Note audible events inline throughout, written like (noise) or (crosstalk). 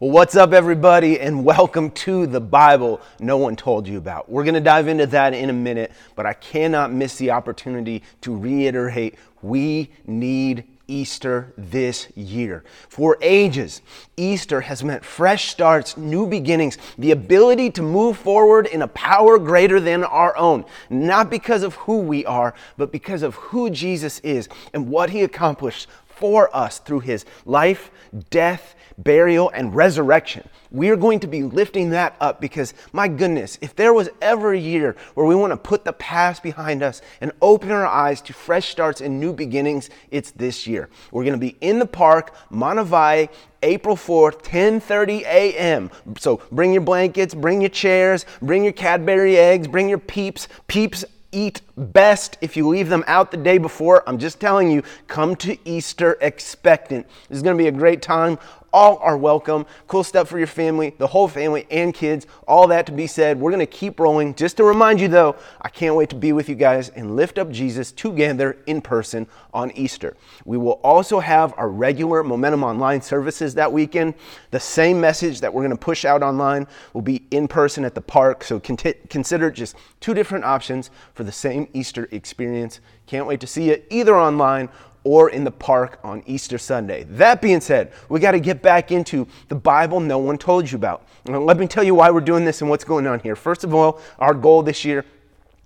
Well, what's up, everybody, and welcome to the Bible no one told you about. We're going to dive into that in a minute, but I cannot miss the opportunity to reiterate we need Easter this year. For ages, Easter has meant fresh starts, new beginnings, the ability to move forward in a power greater than our own, not because of who we are, but because of who Jesus is and what he accomplished for us through his life, death, burial, and resurrection. We are going to be lifting that up because, my goodness, if there was ever a year where we want to put the past behind us and open our eyes to fresh starts and new beginnings, it's this year. We're going to be in the park, Manavai, April 4th, 10:30 a.m. So bring your blankets, bring your chairs, bring your Cadbury eggs, bring your peeps. Peeps eat best if you leave them out the day before. I'm just telling you, come to Easter expectant. This is going to be a great time all are welcome. Cool stuff for your family, the whole family and kids, all that to be said. We're going to keep rolling. Just to remind you though, I can't wait to be with you guys and lift up Jesus together in person on Easter. We will also have our regular Momentum Online services that weekend. The same message that we're going to push out online will be in person at the park. So consider just two different options for the same Easter experience. Can't wait to see you either online or in the park on Easter Sunday. That being said, we got to get back into the Bible no one told you about. let me tell you why we're doing this and what's going on here. First of all, our goal this year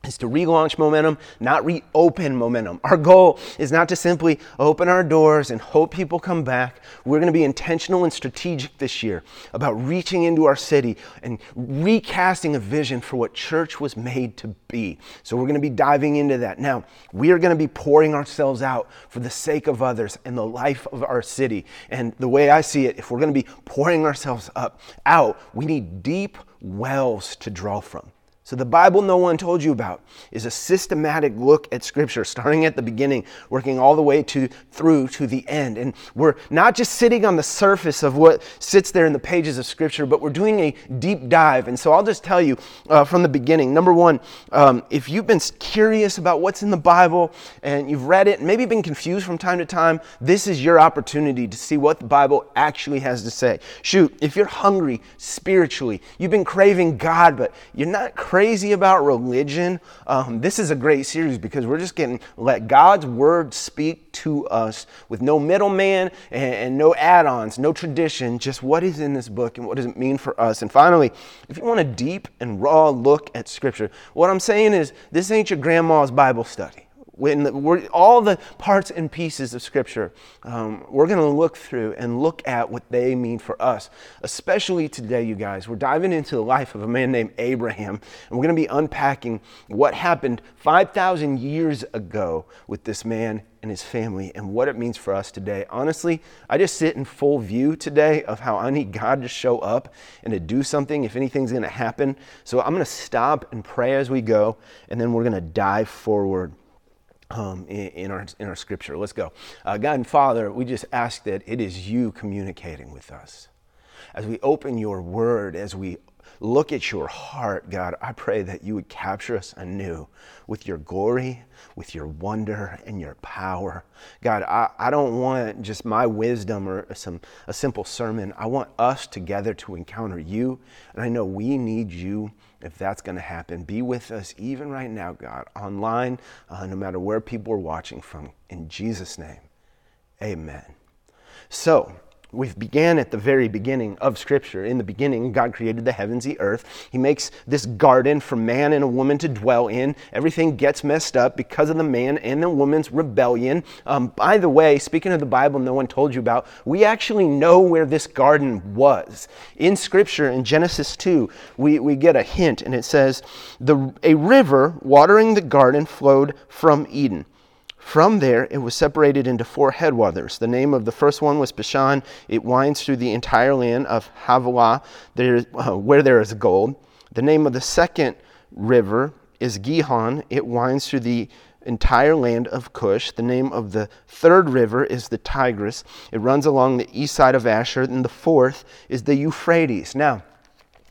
is to relaunch momentum, not reopen momentum. Our goal is not to simply open our doors and hope people come back. We're going to be intentional and strategic this year about reaching into our city and recasting a vision for what church was made to be. So we're going to be diving into that. Now, we are going to be pouring ourselves out for the sake of others and the life of our city. And the way I see it, if we're going to be pouring ourselves up out, we need deep wells to draw from. So, the Bible no one told you about is a systematic look at Scripture, starting at the beginning, working all the way to through to the end. And we're not just sitting on the surface of what sits there in the pages of Scripture, but we're doing a deep dive. And so, I'll just tell you uh, from the beginning. Number one, um, if you've been curious about what's in the Bible and you've read it, and maybe been confused from time to time, this is your opportunity to see what the Bible actually has to say. Shoot, if you're hungry spiritually, you've been craving God, but you're not craving crazy about religion, um, this is a great series because we're just getting let God's word speak to us with no middleman and, and no add-ons, no tradition, just what is in this book and what does it mean for us. And finally, if you want a deep and raw look at Scripture, what I'm saying is this ain't your grandma's Bible study when the, all the parts and pieces of Scripture, um, we're going to look through and look at what they mean for us. Especially today, you guys, we're diving into the life of a man named Abraham, and we're going to be unpacking what happened 5,000 years ago with this man and his family and what it means for us today. Honestly, I just sit in full view today of how I need God to show up and to do something if anything's going to happen. So I'm going to stop and pray as we go, and then we're going to dive forward um, in, in, our, in our scripture. Let's go. Uh, God and Father, we just ask that it is you communicating with us. As we open your word, as we look at your heart, God, I pray that you would capture us anew with your glory, with your wonder, and your power. God, I, I don't want just my wisdom or some, a simple sermon. I want us together to encounter you. And I know we need you if that's going to happen. Be with us even right now, God, online, uh, no matter where people are watching from. In Jesus' name, amen. So, we began at the very beginning of Scripture. In the beginning, God created the heavens, the earth. He makes this garden for man and a woman to dwell in. Everything gets messed up because of the man and the woman's rebellion. Um, by the way, speaking of the Bible, no one told you about, we actually know where this garden was. In Scripture, in Genesis 2, we, we get a hint, and it says, the, A river watering the garden flowed from Eden. From there, it was separated into four headwaters. The name of the first one was Pishon. It winds through the entire land of Havilah, there, uh, where there is gold. The name of the second river is Gihon. It winds through the entire land of Cush. The name of the third river is the Tigris. It runs along the east side of Ashur. And the fourth is the Euphrates. Now,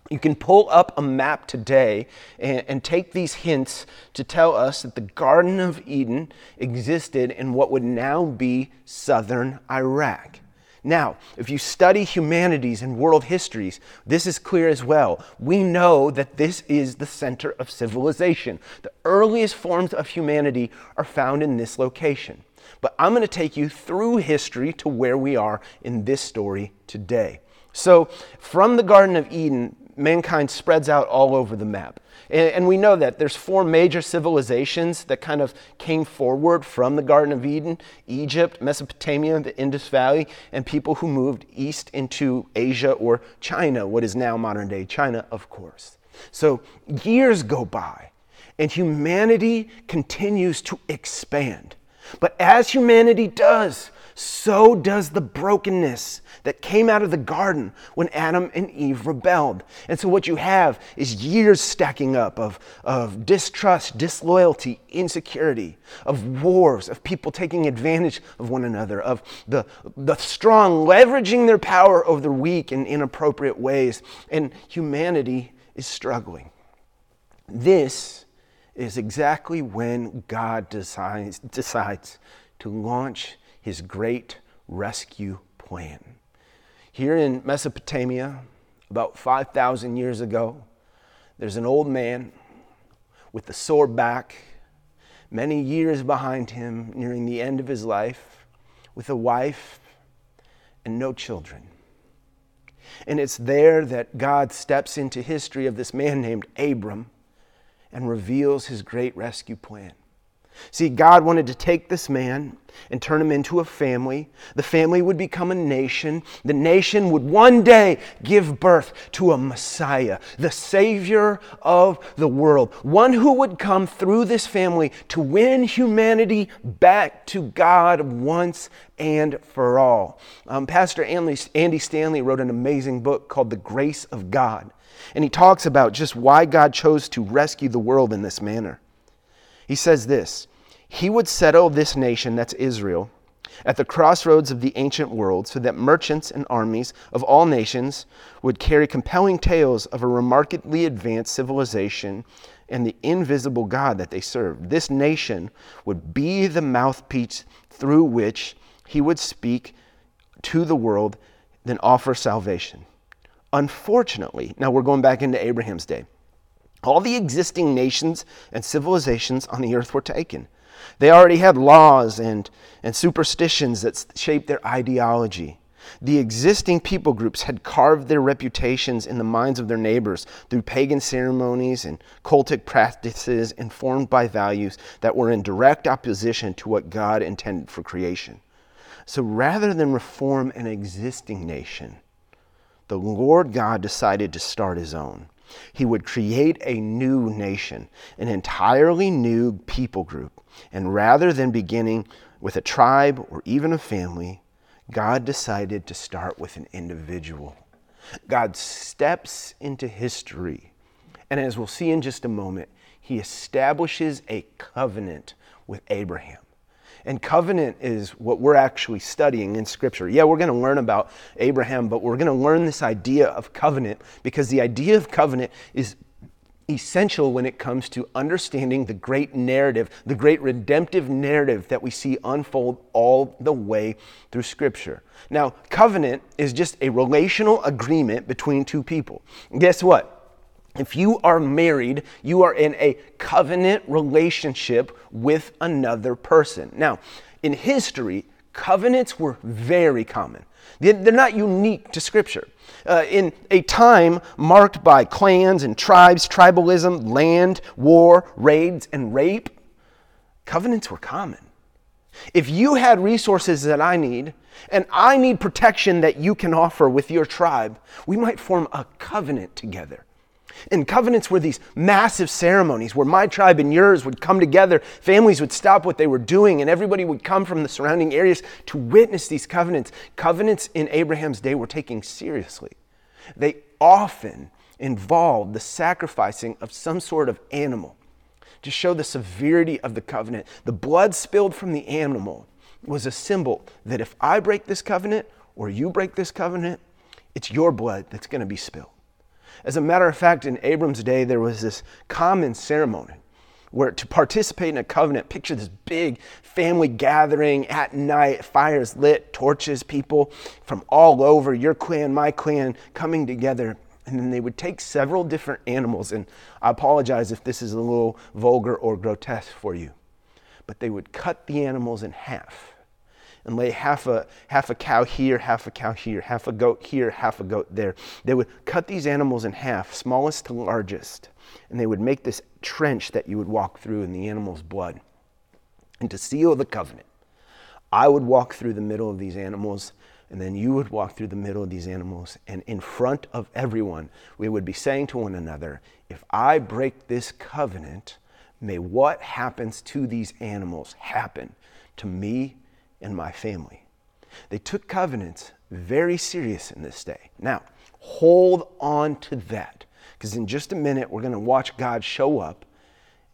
you can pull up a map today and, and, take these hints to tell us that the Garden of Eden existed in what would now be southern Iraq. Now, if you study humanities and world histories, this is clear as well. We know that this is the center of civilization. The earliest forms of humanity are found in this location. But I'm going to take you through history to where we are in this story today. So, from the Garden of Eden, mankind spreads out all over the map. And, and, we know that there's four major civilizations that kind of came forward from the Garden of Eden Egypt, Mesopotamia, the Indus Valley, and people who moved east into Asia or China, what is now modern day China, of course. So years go by, and humanity continues to expand. But as humanity does, so does the brokenness that came out of the garden when Adam and Eve rebelled. And so, what you have is years stacking up of, of distrust, disloyalty, insecurity, of wars, of people taking advantage of one another, of the, the strong leveraging their power over the weak in inappropriate ways. And humanity is struggling. This is exactly when God decides, decides to launch his great rescue plan. Here in Mesopotamia, about 5,000 years ago, there's an old man with a sore back, many years behind him, nearing the end of his life, with a wife and no children. And it's there that God steps into history of this man named Abram and reveals his great rescue plan. See, God wanted to take this man and turn him into a family. The family would become a nation. The nation would one day give birth to a Messiah, the Savior of the world, one who would come through this family to win humanity back to God once and for all. Um, Pastor Andy Stanley wrote an amazing book called The Grace of God, and he talks about just why God chose to rescue the world in this manner. He says this He would settle this nation, that's Israel, at the crossroads of the ancient world, so that merchants and armies of all nations would carry compelling tales of a remarkably advanced civilization and the invisible God that they served. This nation would be the mouthpiece through which he would speak to the world, then offer salvation. Unfortunately, now we're going back into Abraham's day. All the existing nations and civilizations on the earth were taken. They already had laws and, and superstitions that shaped their ideology. The existing people groups had carved their reputations in the minds of their neighbors through pagan ceremonies and cultic practices informed by values that were in direct opposition to what God intended for creation. So rather than reform an existing nation, the Lord God decided to start his own. He would create a new nation, an entirely new people group. And rather than beginning with a tribe or even a family, God decided to start with an individual. God steps into history. And as we'll see in just a moment, he establishes a covenant with Abraham. And covenant is what we're actually studying in Scripture. Yeah, we're going to learn about Abraham, but we're going to learn this idea of covenant because the idea of covenant is essential when it comes to understanding the great narrative, the great redemptive narrative that we see unfold all the way through Scripture. Now, covenant is just a relational agreement between two people. Guess what? If you are married, you are in a covenant relationship with another person. Now, in history, covenants were very common. They're not unique to Scripture. Uh, in a time marked by clans and tribes, tribalism, land, war, raids, and rape, covenants were common. If you had resources that I need, and I need protection that you can offer with your tribe, we might form a covenant together. And covenants were these massive ceremonies where my tribe and yours would come together. Families would stop what they were doing, and everybody would come from the surrounding areas to witness these covenants. Covenants in Abraham's day were taken seriously. They often involved the sacrificing of some sort of animal to show the severity of the covenant. The blood spilled from the animal was a symbol that if I break this covenant or you break this covenant, it's your blood that's going to be spilled. As a matter of fact, in Abram's day, there was this common ceremony where to participate in a covenant, picture this big family gathering at night, fires lit, torches, people from all over, your clan, my clan, coming together. And then they would take several different animals, and I apologize if this is a little vulgar or grotesque for you, but they would cut the animals in half and lay half a, half a cow here, half a cow here, half a goat here, half a goat there. They would cut these animals in half, smallest to largest, and they would make this trench that you would walk through in the animal's blood. And to seal the covenant, I would walk through the middle of these animals, and then you would walk through the middle of these animals. And in front of everyone, we would be saying to one another, If I break this covenant, may what happens to these animals happen to me and my family. They took covenants very serious in this day. Now, hold on to that because in just a minute, we're going to watch God show up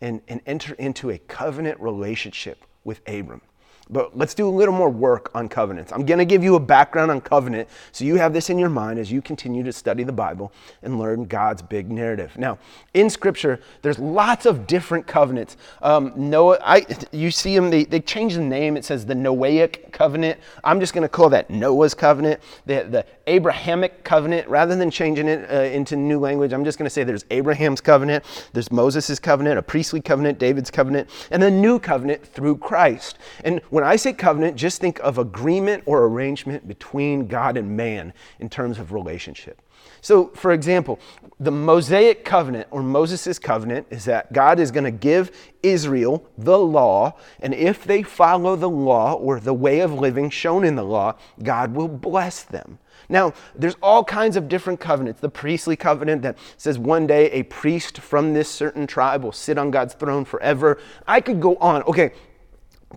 and, and enter into a covenant relationship with Abram. But let's do a little more work on covenants. I'm going to give you a background on covenant so you have this in your mind as you continue to study the Bible and learn God's big narrative. Now, in Scripture, there's lots of different covenants. Um, Noah, I, you see them, they, they change the name. It says the Noahic covenant. I'm just going to call that Noah's covenant, the, the Abrahamic covenant. Rather than changing it uh, into new language, I'm just going to say there's Abraham's covenant, there's Moses' covenant, a priestly covenant, David's covenant, and a new covenant through Christ. And when I say covenant, just think of agreement or arrangement between God and man in terms of relationship. So, for example, the Mosaic covenant or Moses' covenant is that God is going to give Israel the law, and if they follow the law or the way of living shown in the law, God will bless them. Now, there's all kinds of different covenants. The priestly covenant that says one day a priest from this certain tribe will sit on God's throne forever. I could go on. Okay,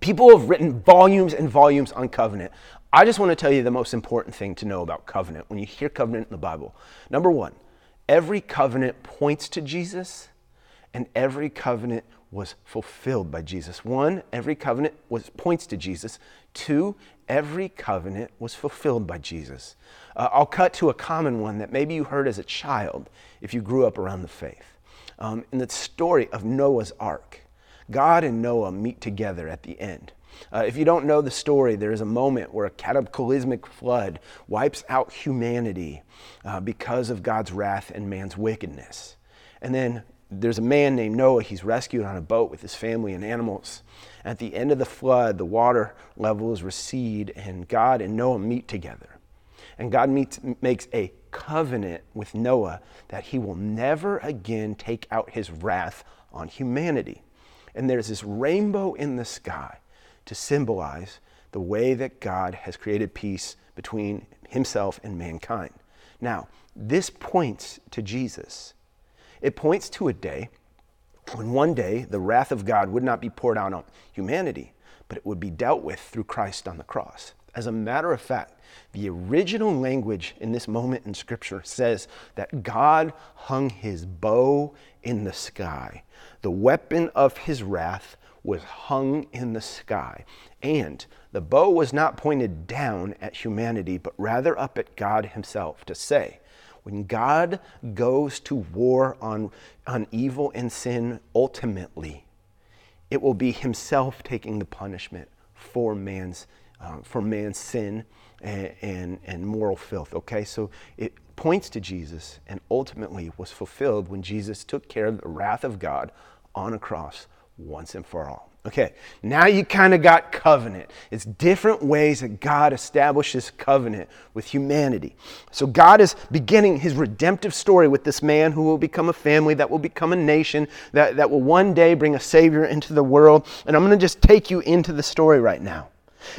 People have written volumes and volumes on covenant. I just want to tell you the most important thing to know about covenant when you hear covenant in the Bible. Number one, every covenant points to Jesus, and every covenant was fulfilled by Jesus. One, every covenant was points to Jesus. Two, every covenant was fulfilled by Jesus. Uh, I'll cut to a common one that maybe you heard as a child if you grew up around the faith. Um, in the story of Noah's Ark. God and Noah meet together at the end. Uh, if you don't know the story, there is a moment where a cataclysmic flood wipes out humanity uh, because of God's wrath and man's wickedness. And then there's a man named Noah. He's rescued on a boat with his family and animals. At the end of the flood, the water levels recede, and God and Noah meet together. And God meets, makes a covenant with Noah that he will never again take out his wrath on humanity and there's this rainbow in the sky to symbolize the way that God has created peace between himself and mankind. Now, this points to Jesus. It points to a day when one day the wrath of God would not be poured out on humanity, but it would be dealt with through Christ on the cross. As a matter of fact, the original language in this moment in Scripture says that God hung his bow in the sky. The weapon of his wrath was hung in the sky. And the bow was not pointed down at humanity, but rather up at God himself to say, when God goes to war on, on evil and sin ultimately, it will be himself taking the punishment for man's, uh, for man's sin and, and, and moral filth. Okay, so it points to Jesus and ultimately was fulfilled when Jesus took care of the wrath of God on a cross once and for all. Okay, now you kind of got covenant. It's different ways that God establishes covenant with humanity. So God is beginning his redemptive story with this man who will become a family, that will become a nation, that, that will one day bring a Savior into the world. And I'm going to just take you into the story right now.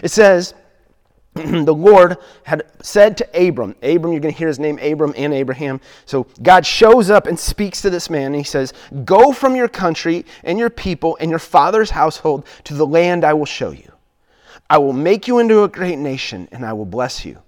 It says, (clears throat) the Lord had said to Abram, Abram, you're going to hear his name, Abram and Abraham. So God shows up and speaks to this man, and he says, Go from your country and your people and your father's household to the land I will show you. I will make you into a great nation, and I will bless you.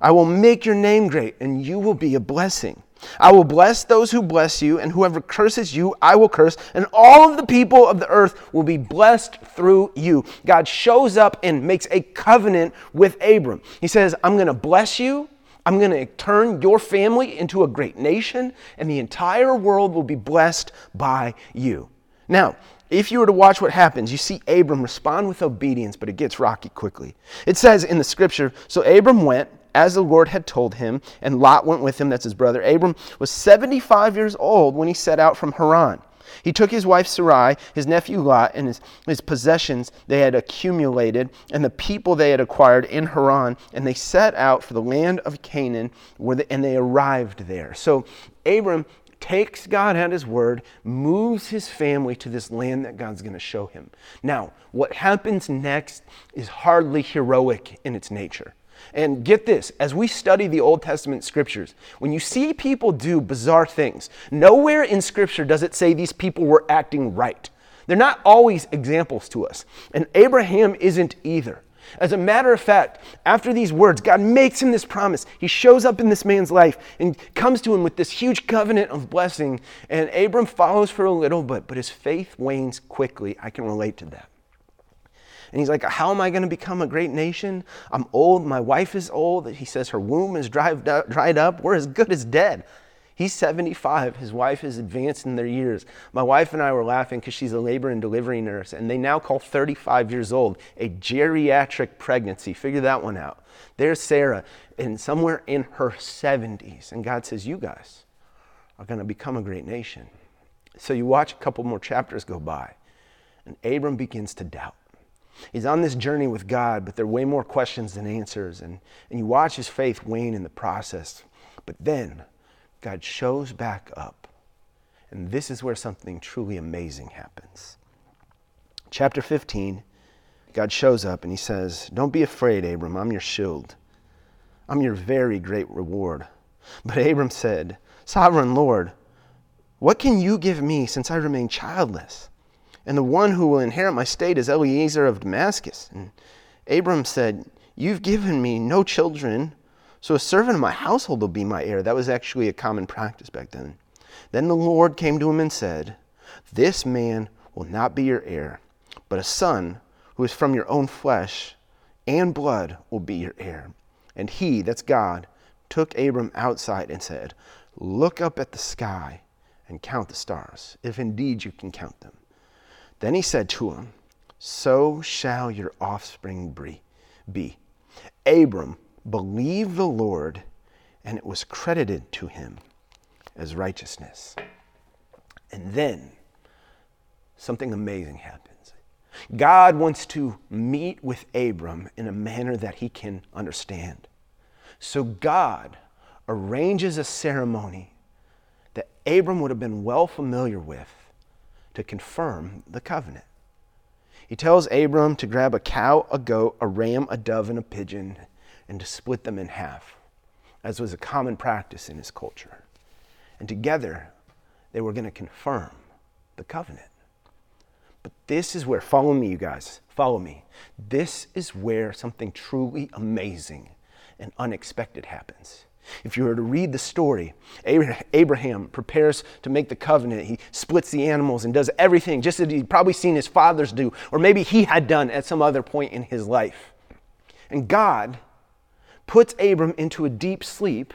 I will make your name great, and you will be a blessing. I will bless those who bless you, and whoever curses you, I will curse, and all of the people of the earth will be blessed through you. God shows up and makes a covenant with Abram. He says, I'm going to bless you. I'm going to turn your family into a great nation, and the entire world will be blessed by you. Now, if you were to watch what happens, you see Abram respond with obedience, but it gets rocky quickly. It says in the scripture So Abram went as the Lord had told him, and Lot went with him, that's his brother. Abram was 75 years old when he set out from Haran. He took his wife Sarai, his nephew Lot, and his, his possessions they had accumulated, and the people they had acquired in Haran, and they set out for the land of Canaan, where and they arrived there. So Abram takes God at his word, moves his family to this land that God's going to show him. Now, what happens next is hardly heroic in its nature. And get this, as we study the Old Testament scriptures, when you see people do bizarre things, nowhere in scripture does it say these people were acting right. They're not always examples to us. And Abraham isn't either. As a matter of fact, after these words, God makes him this promise. He shows up in this man's life and comes to him with this huge covenant of blessing. And Abram follows for a little bit, but his faith wanes quickly. I can relate to that. And he's like, How am I going to become a great nation? I'm old. My wife is old. He says her womb is dried up. We're as good as dead. He's 75. His wife is advanced in their years. My wife and I were laughing because she's a labor and delivery nurse, and they now call 35 years old a geriatric pregnancy. Figure that one out. There's Sarah, and somewhere in her 70s. And God says, You guys are going to become a great nation. So you watch a couple more chapters go by, and Abram begins to doubt. He's on this journey with God, but there are way more questions than answers. And, and you watch his faith wane in the process. But then, God shows back up. And this is where something truly amazing happens. Chapter 15, God shows up and he says, Don't be afraid, Abram, I'm your shield. I'm your very great reward. But Abram said, Sovereign Lord, what can you give me since I remain childless? And the one who will inherit my state is Eliezer of Damascus. And Abram said, You've given me no children so a servant of my household will be my heir. That was actually a common practice back then. Then the Lord came to him and said, This man will not be your heir, but a son who is from your own flesh and blood will be your heir. And he, that's God, took Abram outside and said, Look up at the sky and count the stars, if indeed you can count them. Then he said to him, So shall your offspring be. Abram believed the Lord, and it was credited to him as righteousness. And then something amazing happens. God wants to meet with Abram in a manner that he can understand. So God arranges a ceremony that Abram would have been well familiar with to confirm the covenant. He tells Abram to grab a cow, a goat, a ram, a dove, and a pigeon and to split them in half, as was a common practice in his culture. And together, they were going to confirm the covenant. But this is where, follow me, you guys, follow me. This is where something truly amazing and unexpected happens. If you were to read the story, Abraham prepares to make the covenant. He splits the animals and does everything just as he'd probably seen his fathers do, or maybe he had done at some other point in his life. And God puts Abram into a deep sleep,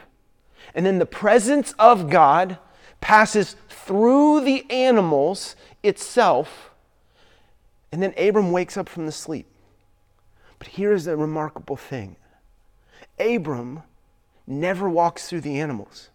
and then the presence of God passes through the animals itself, and then Abram wakes up from the sleep. But here's the remarkable thing Abram never walks through the animals.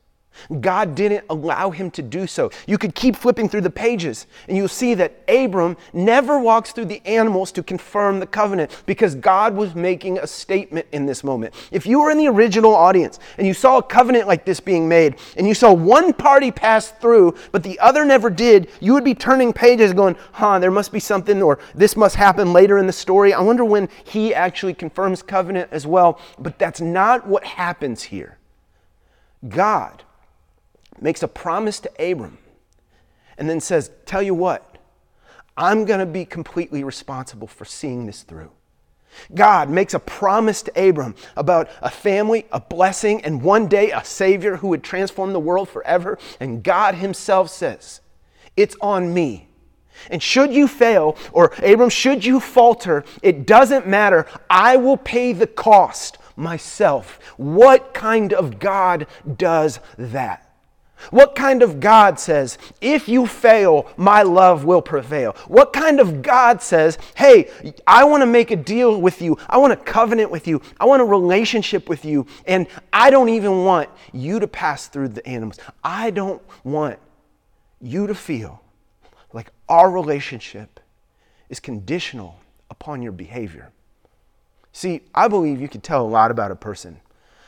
God didn't allow him to do so. You could keep flipping through the pages and you'll see that Abram never walks through the animals to confirm the covenant because God was making a statement in this moment. If you were in the original audience and you saw a covenant like this being made and you saw one party pass through but the other never did, you would be turning pages going, huh, there must be something or this must happen later in the story. I wonder when he actually confirms covenant as well. But that's not what happens here. God makes a promise to Abram and then says, Tell you what, I'm going to be completely responsible for seeing this through. God makes a promise to Abram about a family, a blessing, and one day a Savior who would transform the world forever. And God Himself says, It's on me. And should you fail, or Abram, should you falter, it doesn't matter. I will pay the cost myself. What kind of God does that? What kind of God says, if you fail, my love will prevail? What kind of God says, hey, I want to make a deal with you. I want a covenant with you. I want a relationship with you. And I don't even want you to pass through the animals. I don't want you to feel like our relationship is conditional upon your behavior. See, I believe you can tell a lot about a person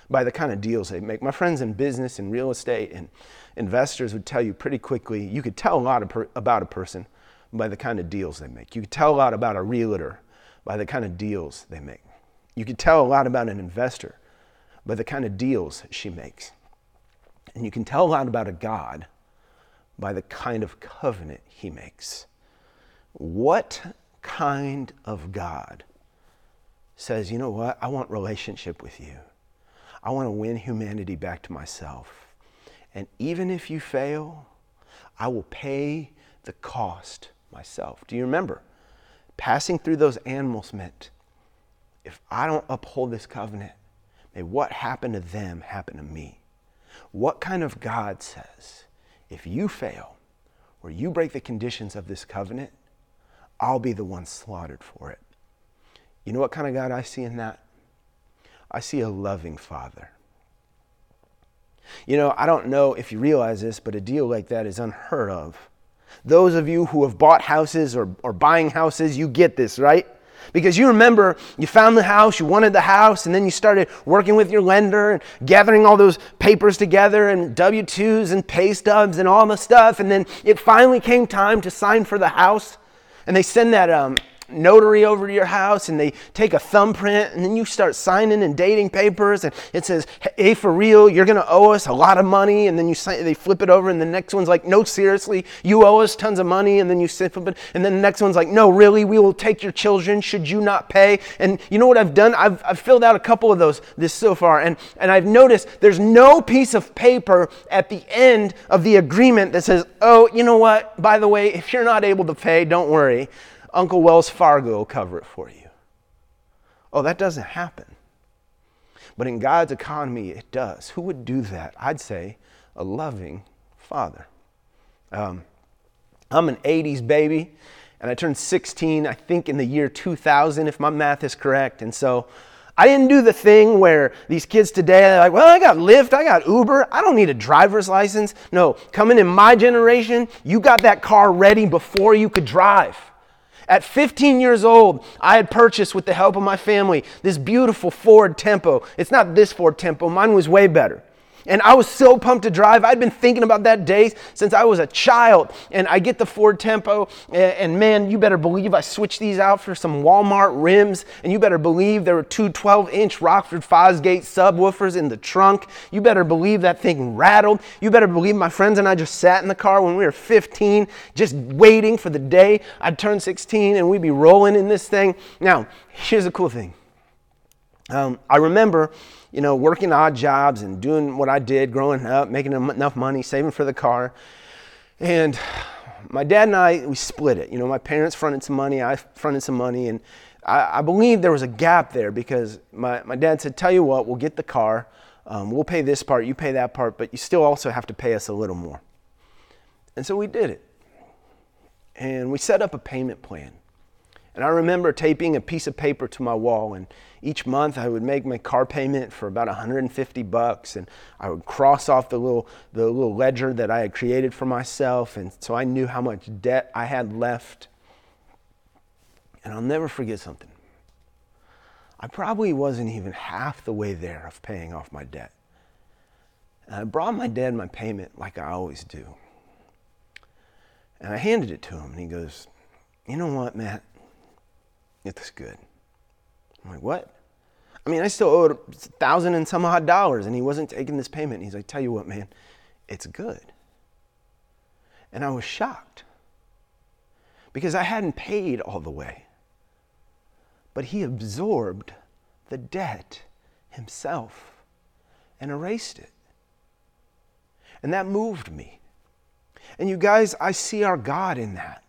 by the kind of deals they make. My friends in business and real estate and investors would tell you pretty quickly you could tell a lot per, about a person by the kind of deals they make. You could tell a lot about a realtor by the kind of deals they make. You could tell a lot about an investor by the kind of deals she makes. And you can tell a lot about a God by the kind of covenant he makes. What kind of God says, you know what? I want relationship with you. I want to win humanity back to myself. And even if you fail, I will pay the cost myself. Do you remember? Passing through those animals meant if I don't uphold this covenant, may what happened to them happen to me. What kind of God says, if you fail or you break the conditions of this covenant, I'll be the one slaughtered for it? You know what kind of God I see in that? I see a loving Father you know, I don't know if you realize this, but a deal like that is unheard of. Those of you who have bought houses or, or buying houses, you get this, right? Because you remember you found the house, you wanted the house, and then you started working with your lender and gathering all those papers together and W 2s and pay stubs and all the stuff. And then it finally came time to sign for the house. And they send that um, notary over to your house and they take a thumbprint and then you start signing and dating papers and it says, hey, for real, you're going to owe us a lot of money. And then you sign, they flip it over and the next one's like, no, seriously, you owe us tons of money. And then you flip it. And then the next one's like, no, really, we will take your children should you not pay. And you know what I've done? I've, I've filled out a couple of those this so far. And, and I've noticed there's no piece of paper at the end of the agreement that says, oh, you know what? By the way, if you're not able to pay, don't worry. Uncle Wells Fargo will cover it for you. Oh, that doesn't happen. But in God's economy, it does. Who would do that? I'd say a loving father. Um, I'm an 80s baby, and I turned 16, I think, in the year 2000, if my math is correct. And so I didn't do the thing where these kids today are like, well, I got Lyft, I got Uber, I don't need a driver's license. No, coming in my generation, you got that car ready before you could drive. At 15 years old, I had purchased with the help of my family this beautiful Ford Tempo. It's not this Ford Tempo, mine was way better. And I was so pumped to drive. I'd been thinking about that day since I was a child. And I get the Ford Tempo, and, man, you better believe I switched these out for some Walmart rims. And you better believe there were two 12 inch Rockford Fosgate subwoofers in the trunk. You better believe that thing rattled. You better believe my friends and I just sat in the car when we were 15, just waiting for the day I'd turn 16 and we'd be rolling in this thing. Now, here's the cool thing. Um, I remember you know, working odd jobs and doing what I did growing up, making enough money, saving for the car. And my dad and I, we split it. You know, my parents fronted some money, I fronted some money, and I, I believe there was a gap there because my, my dad said, Tell you what, we'll get the car, um, we'll pay this part, you pay that part, but you still also have to pay us a little more. And so we did it. And we set up a payment plan. And I remember taping a piece of paper to my wall, and each month I would make my car payment for about 150 bucks, and I would cross off the little the little ledger that I had created for myself, and so I knew how much debt I had left. And I'll never forget something. I probably wasn't even half the way there of paying off my debt. And I brought my dad my payment like I always do. And I handed it to him, and he goes, You know what, Matt? It's good. I'm like, what? I mean, I still owed a thousand and some odd dollars, and he wasn't taking this payment. He's like, tell you what, man, it's good. And I was shocked because I hadn't paid all the way. But he absorbed the debt himself and erased it. And that moved me. And you guys, I see our God in that.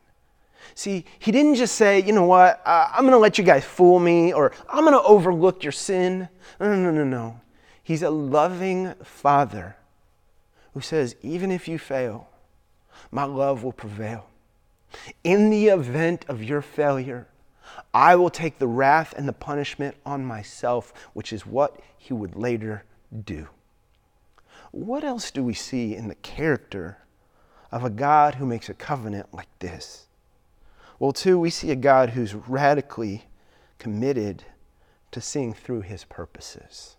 See, he didn't just say, you know what, uh, I'm going to let you guys fool me or I'm going to overlook your sin. No, no, no, no. He's a loving father who says, Even if you fail, my love will prevail. In the event of your failure, I will take the wrath and the punishment on myself, which is what he would later do. What else do we see in the character of a God who makes a covenant like this? Well, too, we see a God who's radically committed to seeing through his purposes.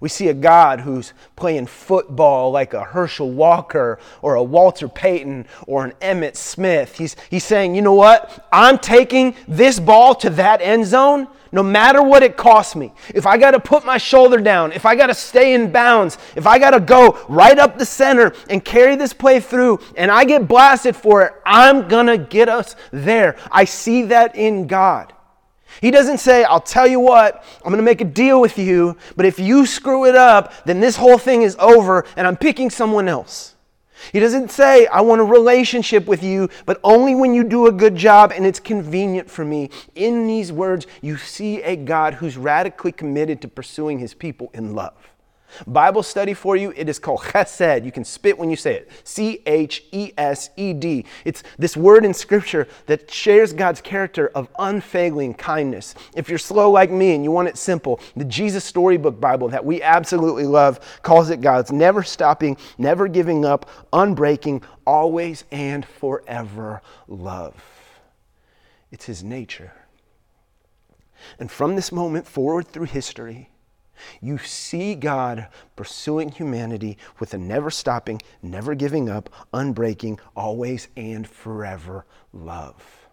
We see a God who's playing football like a Herschel Walker or a Walter Payton or an Emmitt Smith. He's, he's saying, you know what? I'm taking this ball to that end zone no matter what it costs me. If I got to put my shoulder down, if I got to stay in bounds, if I got to go right up the center and carry this play through and I get blasted for it, I'm going to get us there. I see that in God. He doesn't say, I'll tell you what, I'm going to make a deal with you, but if you screw it up, then this whole thing is over and I'm picking someone else. He doesn't say, I want a relationship with you, but only when you do a good job and it's convenient for me. In these words, you see a God who's radically committed to pursuing his people in love. Bible study for you, it is called chesed. You can spit when you say it. C H E S E D. It's this word in Scripture that shares God's character of unfailing kindness. If you're slow like me and you want it simple, the Jesus Storybook Bible that we absolutely love calls it God's never stopping, never giving up, unbreaking, always and forever love. It's His nature. And from this moment forward through history, you see God pursuing humanity with a never stopping, never giving up, unbreaking, always and forever love.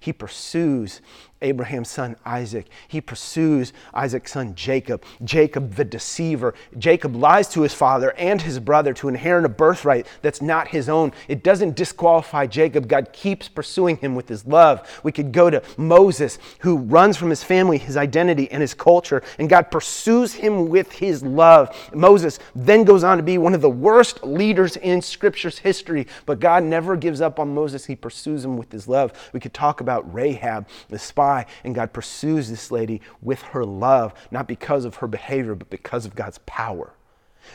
He pursues Abraham's son Isaac. He pursues Isaac's son Jacob. Jacob, the deceiver. Jacob lies to his father and his brother to inherit a birthright that's not his own. It doesn't disqualify Jacob. God keeps pursuing him with his love. We could go to Moses, who runs from his family, his identity, and his culture, and God pursues him with his love. Moses then goes on to be one of the worst leaders in Scripture's history, but God never gives up on Moses. He pursues him with his love. We could talk about Rahab, the spy and God pursues this lady with her love, not because of her behavior, but because of God's power.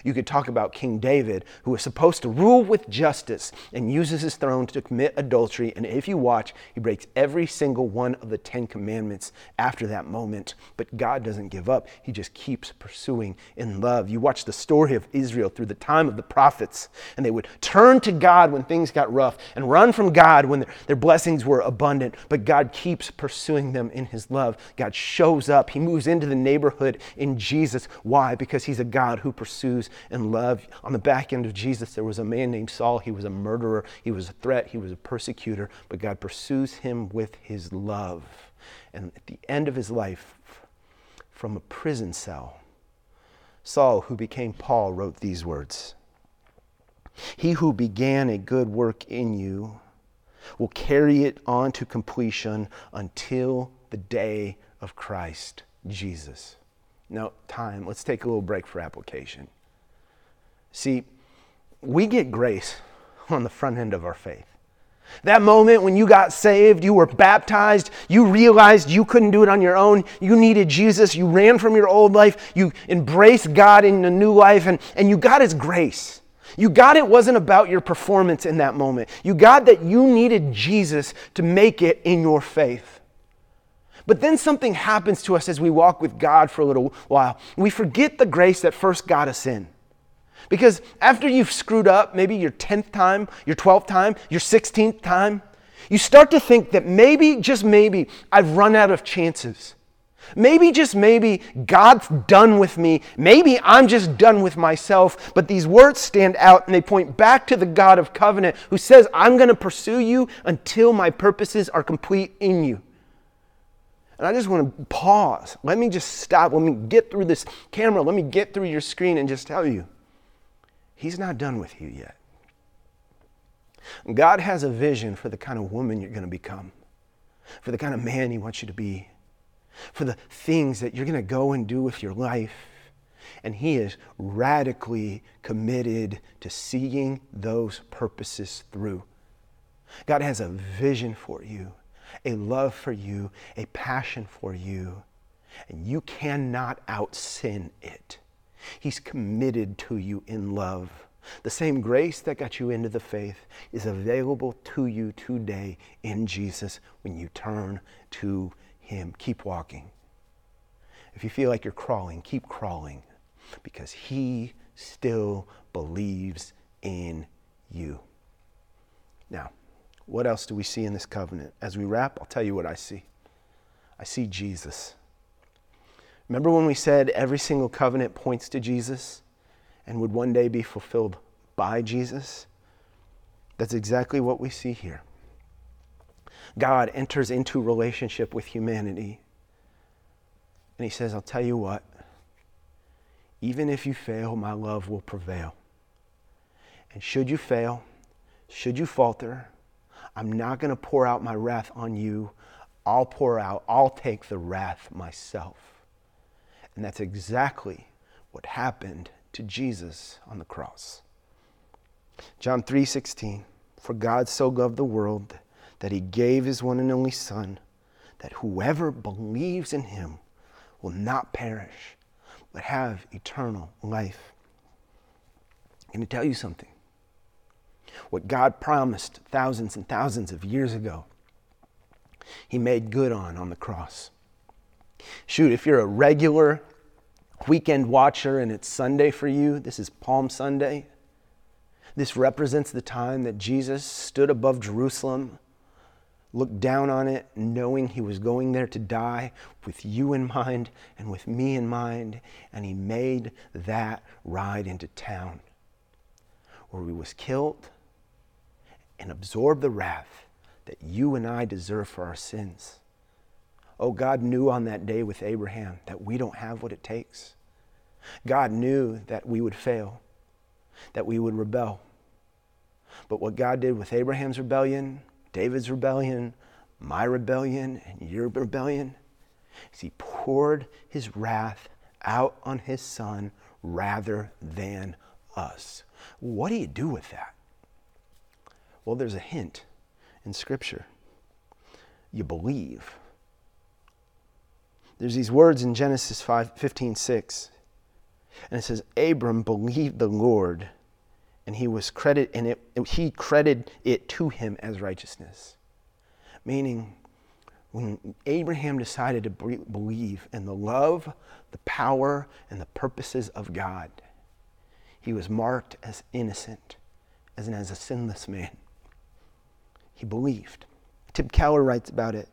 You could talk about King David, who is supposed to rule with justice and uses his throne to commit adultery. And if you watch, he breaks every single one of the Ten Commandments after that moment. But God doesn't give up, he just keeps pursuing in love. You watch the story of Israel through the time of the prophets, and they would turn to God when things got rough and run from God when their, their blessings were abundant. But God keeps pursuing them in his love. God shows up, he moves into the neighborhood in Jesus. Why? Because he's a God who pursues and love. On the back end of Jesus, there was a man named Saul. He was a murderer, he was a threat, he was a persecutor, but God pursues him with his love. And at the end of his life, from a prison cell, Saul, who became Paul, wrote these words He who began a good work in you will carry it on to completion until the day of Christ Jesus. Now, time. Let's take a little break for application. See, we get grace on the front end of our faith. That moment when you got saved, you were baptized, you realized you couldn't do it on your own, you needed Jesus, you ran from your old life, you embraced God in a new life, and, and you got His grace. You got it wasn't about your performance in that moment. You got that you needed Jesus to make it in your faith. But then something happens to us as we walk with God for a little while. We forget the grace that first got us in. Because after you've screwed up, maybe your 10th time, your 12th time, your 16th time, you start to think that maybe, just maybe, I've run out of chances. Maybe, just maybe, God's done with me. Maybe I'm just done with myself. But these words stand out and they point back to the God of covenant who says, I'm going to pursue you until my purposes are complete in you. And I just want to pause. Let me just stop. Let me get through this camera. Let me get through your screen and just tell you He's not done with you yet. God has a vision for the kind of woman you're going to become, for the kind of man He wants you to be, for the things that you're going to go and do with your life. And He is radically committed to seeing those purposes through. God has a vision for you, a love for you, a passion for you, and you cannot out sin it. He's committed to you in love. The same grace that got you into the faith is available to you today in Jesus when you turn to Him. Keep walking. If you feel like you're crawling, keep crawling because He still believes in you. Now, what else do we see in this covenant? As we wrap, I'll tell you what I see. I see Jesus. Remember when we said every single covenant points to Jesus and would one day be fulfilled by Jesus? That's exactly what we see here. God enters into relationship with humanity. And he says, I'll tell you what, even if you fail, my love will prevail. And should you fail, should you falter, I'm not going to pour out my wrath on you. I'll pour out, I'll take the wrath myself. And that's exactly what happened to Jesus on the cross. John 3:16 For God so loved the world that he gave his one and only son that whoever believes in him will not perish but have eternal life. I'm going to tell you something. What God promised thousands and thousands of years ago, He made good on on the cross. Shoot, if you're a regular weekend watcher and it's Sunday for you, this is Palm Sunday. This represents the time that Jesus stood above Jerusalem, looked down on it, knowing he was going there to die with you in mind and with me in mind, and he made that ride into town where he was killed and absorbed the wrath that you and I deserve for our sins. Oh, God knew on that day with Abraham that we don't have what it takes. God knew that we would fail, that we would rebel. But what God did with Abraham's rebellion, David's rebellion, my rebellion, and your rebellion, is He poured His wrath out on His Son rather than us. What do you do with that? Well, there's a hint in Scripture. You believe. There's these words in Genesis 5, 15, 6. And it says, Abram believed the Lord, and he was credit and it, he credited it to him as righteousness. Meaning, when Abraham decided to believe in the love, the power, and the purposes of God, he was marked as innocent, as, an, as a sinless man. He believed. Tim Keller writes about it.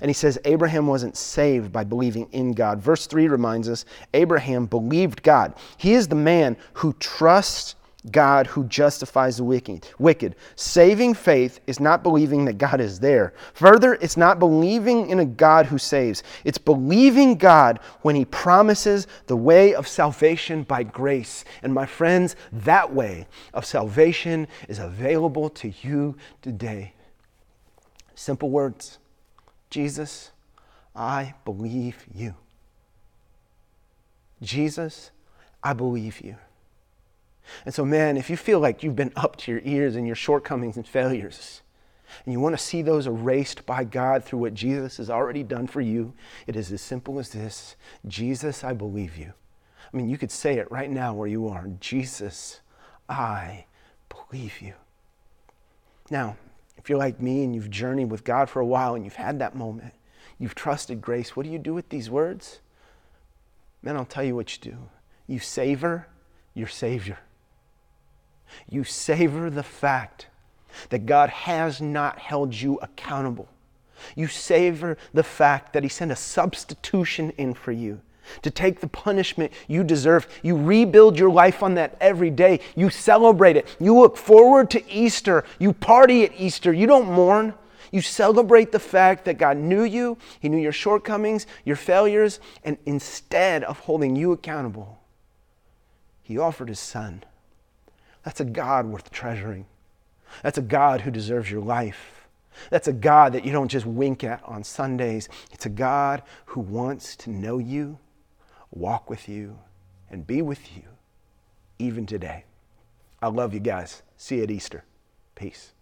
And he says Abraham wasn't saved by believing in God. Verse 3 reminds us Abraham believed God. He is the man who trusts God who justifies the wicked. wicked. Saving faith is not believing that God is there. Further, it's not believing in a God who saves. It's believing God when he promises the way of salvation by grace. And my friends, that way of salvation is available to you today. Simple words Jesus, I believe you. Jesus, I believe you. And so, man, if you feel like you've been up to your ears in your shortcomings and failures, and you want to see those erased by God through what Jesus has already done for you, it is as simple as this Jesus, I believe you. I mean, you could say it right now where you are Jesus, I believe you. Now, if you're like me and you've journeyed with God for a while and you've had that moment, you've trusted grace, what do you do with these words? Man, I'll tell you what you do. You savor your Savior. You savor the fact that God has not held you accountable. You savor the fact that He sent a substitution in for you to take the punishment you deserve. You rebuild your life on that every day. You celebrate it. You look forward to Easter. You party at Easter. You don't mourn. You celebrate the fact that God knew you, He knew your shortcomings, your failures, and instead of holding you accountable, He offered His Son. That's a God worth treasuring. That's a God who deserves your life. That's a God that you don't just wink at on Sundays. It's a God who wants to know you walk with you, and be with you even today. I love you guys. See you at Easter. Peace.